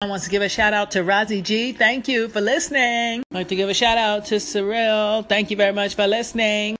I want to give a shout out to Razi G. Thank you for listening. I'd like to give a shout out to Cyril. Thank you very much for listening.